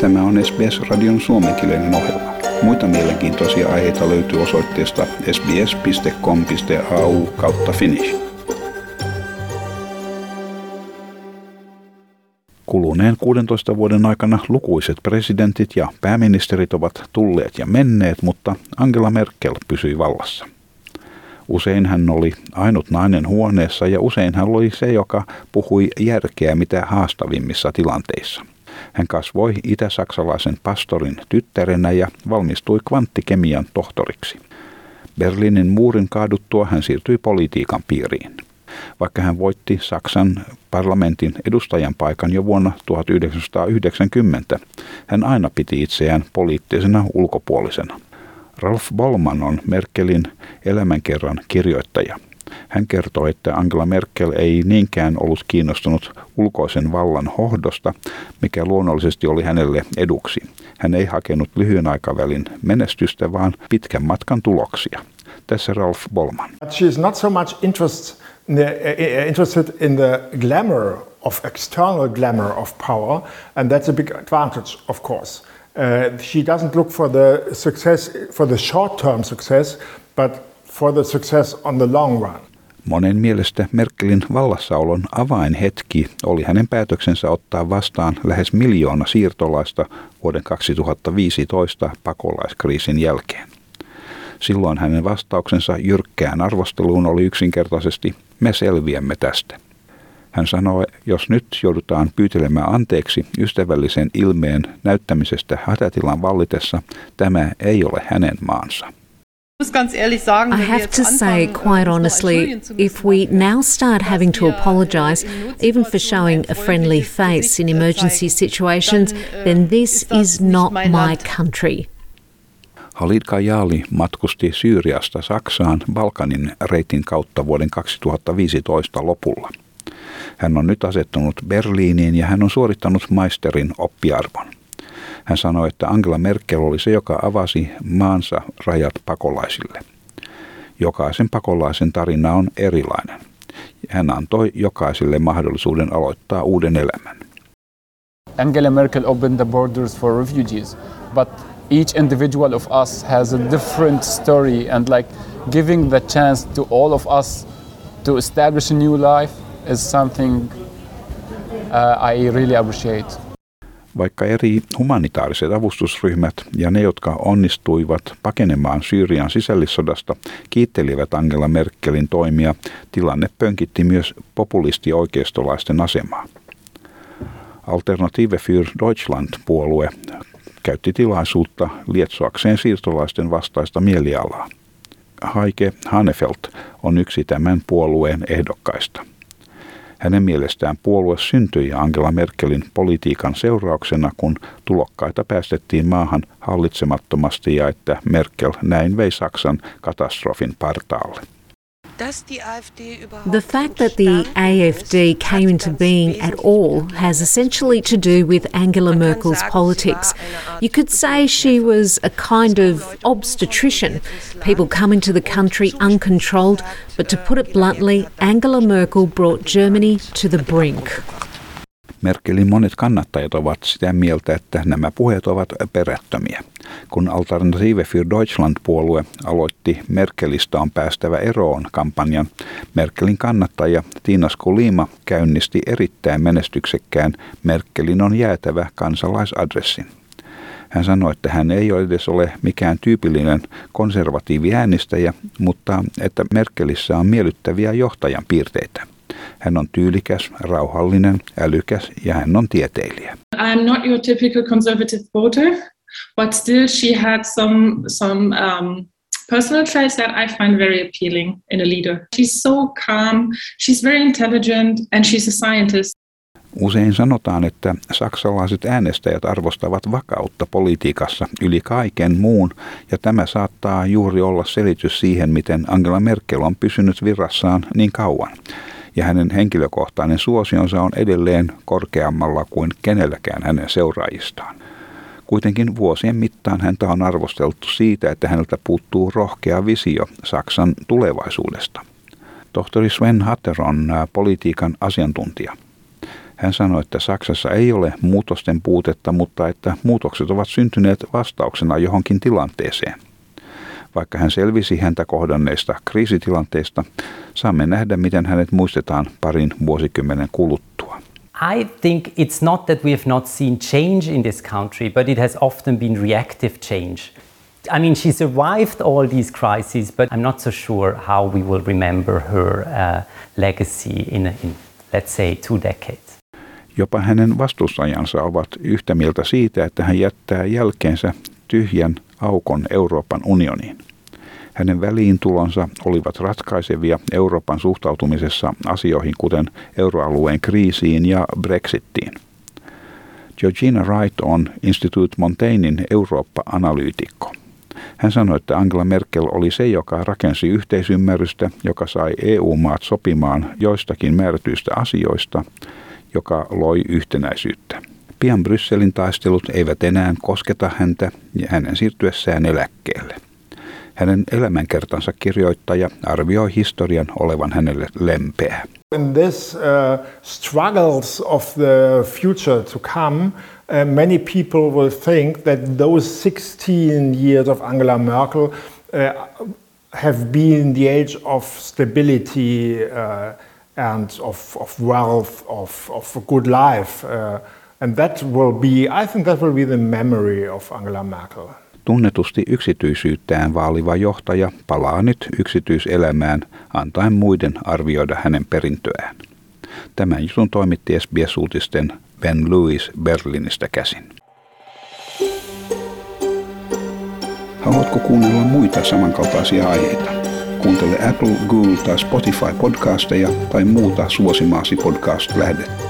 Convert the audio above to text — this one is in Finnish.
Tämä on SBS-radion suomenkielinen ohjelma. Muita mielenkiintoisia aiheita löytyy osoitteesta sbs.com.au kautta finnish. Kuluneen 16 vuoden aikana lukuiset presidentit ja pääministerit ovat tulleet ja menneet, mutta Angela Merkel pysyi vallassa. Usein hän oli ainut nainen huoneessa ja usein hän oli se, joka puhui järkeä mitä haastavimmissa tilanteissa. Hän kasvoi itä-saksalaisen pastorin tyttärenä ja valmistui kvanttikemian tohtoriksi. Berliinin muurin kaaduttua hän siirtyi politiikan piiriin. Vaikka hän voitti Saksan parlamentin edustajan paikan jo vuonna 1990, hän aina piti itseään poliittisena ulkopuolisena. Ralf Bollman on Merkelin elämänkerran kirjoittaja. Hän kertoo, että Angela Merkel ei niinkään ollut kiinnostunut ulkoisen vallan hohdosta, mikä luonnollisesti oli hänelle eduksi. Hän ei hakenut lyhyen aikavälin menestystä, vaan pitkän matkan tuloksia. Tässä Ralf Bollman. She is not so much interest in the, uh, interested in the glamour of external glamour of power, and that's a big advantage, of course. Uh, she doesn't look for the success, for the short-term success, but for the success on the long run. Monen mielestä Merkelin vallassaolon avainhetki oli hänen päätöksensä ottaa vastaan lähes miljoona siirtolaista vuoden 2015 pakolaiskriisin jälkeen. Silloin hänen vastauksensa jyrkkään arvosteluun oli yksinkertaisesti me selviämme tästä. Hän sanoi, jos nyt joudutaan pyytelemään anteeksi ystävällisen ilmeen näyttämisestä hätätilan vallitessa, tämä ei ole hänen maansa. I have to say, quite honestly, if we now start having to apologise, even for showing a friendly face in emergency situations, then this is not my country. Halid Kajali matkusti Syyriasta Saksaan Balkanin reitin kautta vuoden 2015 lopulla. Hän on nyt asettunut Berliiniin ja hän on suorittanut maisterin oppiarvon. Hän sanoi, että Angela Merkel oli se, joka avasi maansa rajat pakolaisille. Jokaisen pakolaisen tarina on erilainen. Hän antoi jokaiselle mahdollisuuden aloittaa uuden elämän. Angela Merkel opened the borders for refugees, but each individual of us has a different story and like giving the chance to all of us to establish a new life is something uh, I really appreciate. Vaikka eri humanitaariset avustusryhmät ja ne, jotka onnistuivat pakenemaan Syyrian sisällissodasta, kiittelivät Angela Merkelin toimia, tilanne pönkitti myös populisti-oikeistolaisten asemaa. Alternative für Deutschland-puolue käytti tilaisuutta lietsoakseen siirtolaisten vastaista mielialaa. Heike Hanefelt on yksi tämän puolueen ehdokkaista. Hänen mielestään puolue syntyi Angela Merkelin politiikan seurauksena, kun tulokkaita päästettiin maahan hallitsemattomasti ja että Merkel näin vei Saksan katastrofin partaalle. The fact that the AFD came into being at all has essentially to do with Angela Merkel's politics. You could say she was a kind of obstetrician. People come into the country uncontrolled, but to put it bluntly, Angela Merkel brought Germany to the brink. Merkelin monet kannattajat ovat sitä mieltä, että nämä puheet ovat perättömiä. Kun Alternative für Deutschland-puolue aloitti Merkelistä on päästävä eroon kampanjan, Merkelin kannattaja Tiina Skulima käynnisti erittäin menestyksekkään Merkelin on jäätävä kansalaisadressin. Hän sanoi, että hän ei ole edes ole mikään tyypillinen konservatiivi äänestäjä, mutta että Merkelissä on miellyttäviä johtajan piirteitä. Hän on tyylikäs, rauhallinen, älykäs ja hän on tieteilijä. I'm not your typical conservative voter, but still she had some some um, personal traits that I find very appealing in a leader. She's so calm, she's very intelligent and she's a scientist. Usein sanotaan, että saksalaiset äänestäjät arvostavat vakautta politiikassa yli kaiken muun, ja tämä saattaa juuri olla selitys siihen, miten Angela Merkel on pysynyt virassaan niin kauan ja hänen henkilökohtainen suosionsa on edelleen korkeammalla kuin kenelläkään hänen seuraajistaan. Kuitenkin vuosien mittaan häntä on arvosteltu siitä, että häneltä puuttuu rohkea visio Saksan tulevaisuudesta. Tohtori Sven Hatter on politiikan asiantuntija. Hän sanoi, että Saksassa ei ole muutosten puutetta, mutta että muutokset ovat syntyneet vastauksena johonkin tilanteeseen. Vaikka hän selvisi häntä kohdanneista kriisitilanteista, saamme nähdä, miten hänet muistetaan parin vuosikymmenen kuluttua. I think it's not that we have not seen change in this country, but it has often been reactive change. I mean, she survived all these crises, but I'm not so sure how we will remember her uh, legacy in, in, let's say, two decades. Jopa hänen vastustajansa ovat yhtä mieltä siitä, että hän jättää jälkeensä tyhjän aukon Euroopan unioniin. Hänen väliintulonsa olivat ratkaisevia Euroopan suhtautumisessa asioihin kuten euroalueen kriisiin ja Brexittiin. Georgina Wright on Institute Montaignein Eurooppa-analyytikko. Hän sanoi, että Angela Merkel oli se, joka rakensi yhteisymmärrystä, joka sai EU-maat sopimaan joistakin määrätyistä asioista, joka loi yhtenäisyyttä. Pian Brysselin taistelut eivät enää kosketa häntä ja hänen siirtyessään eläkkeelle. Hänen elämänkertansa kirjoittaja arvioi historian olevan hänelle lempeä. In this uh, struggles of the future to come, uh, many people will think that those 16 years of Angela Merkel uh, have been the age of stability uh, and of, of wealth, of, of a good life. Uh, and that will be, I think that will be the memory of Angela Merkel. Tunnetusti yksityisyyttään vaaliva johtaja palaa nyt yksityiselämään antaen muiden arvioida hänen perintöään. Tämän jutun toimitti SBS-uutisten Ben Lewis Berliinistä käsin. Haluatko kuunnella muita samankaltaisia aiheita? Kuuntele Apple, Google tai Spotify podcasteja tai muuta suosimaasi podcast-lähdettä.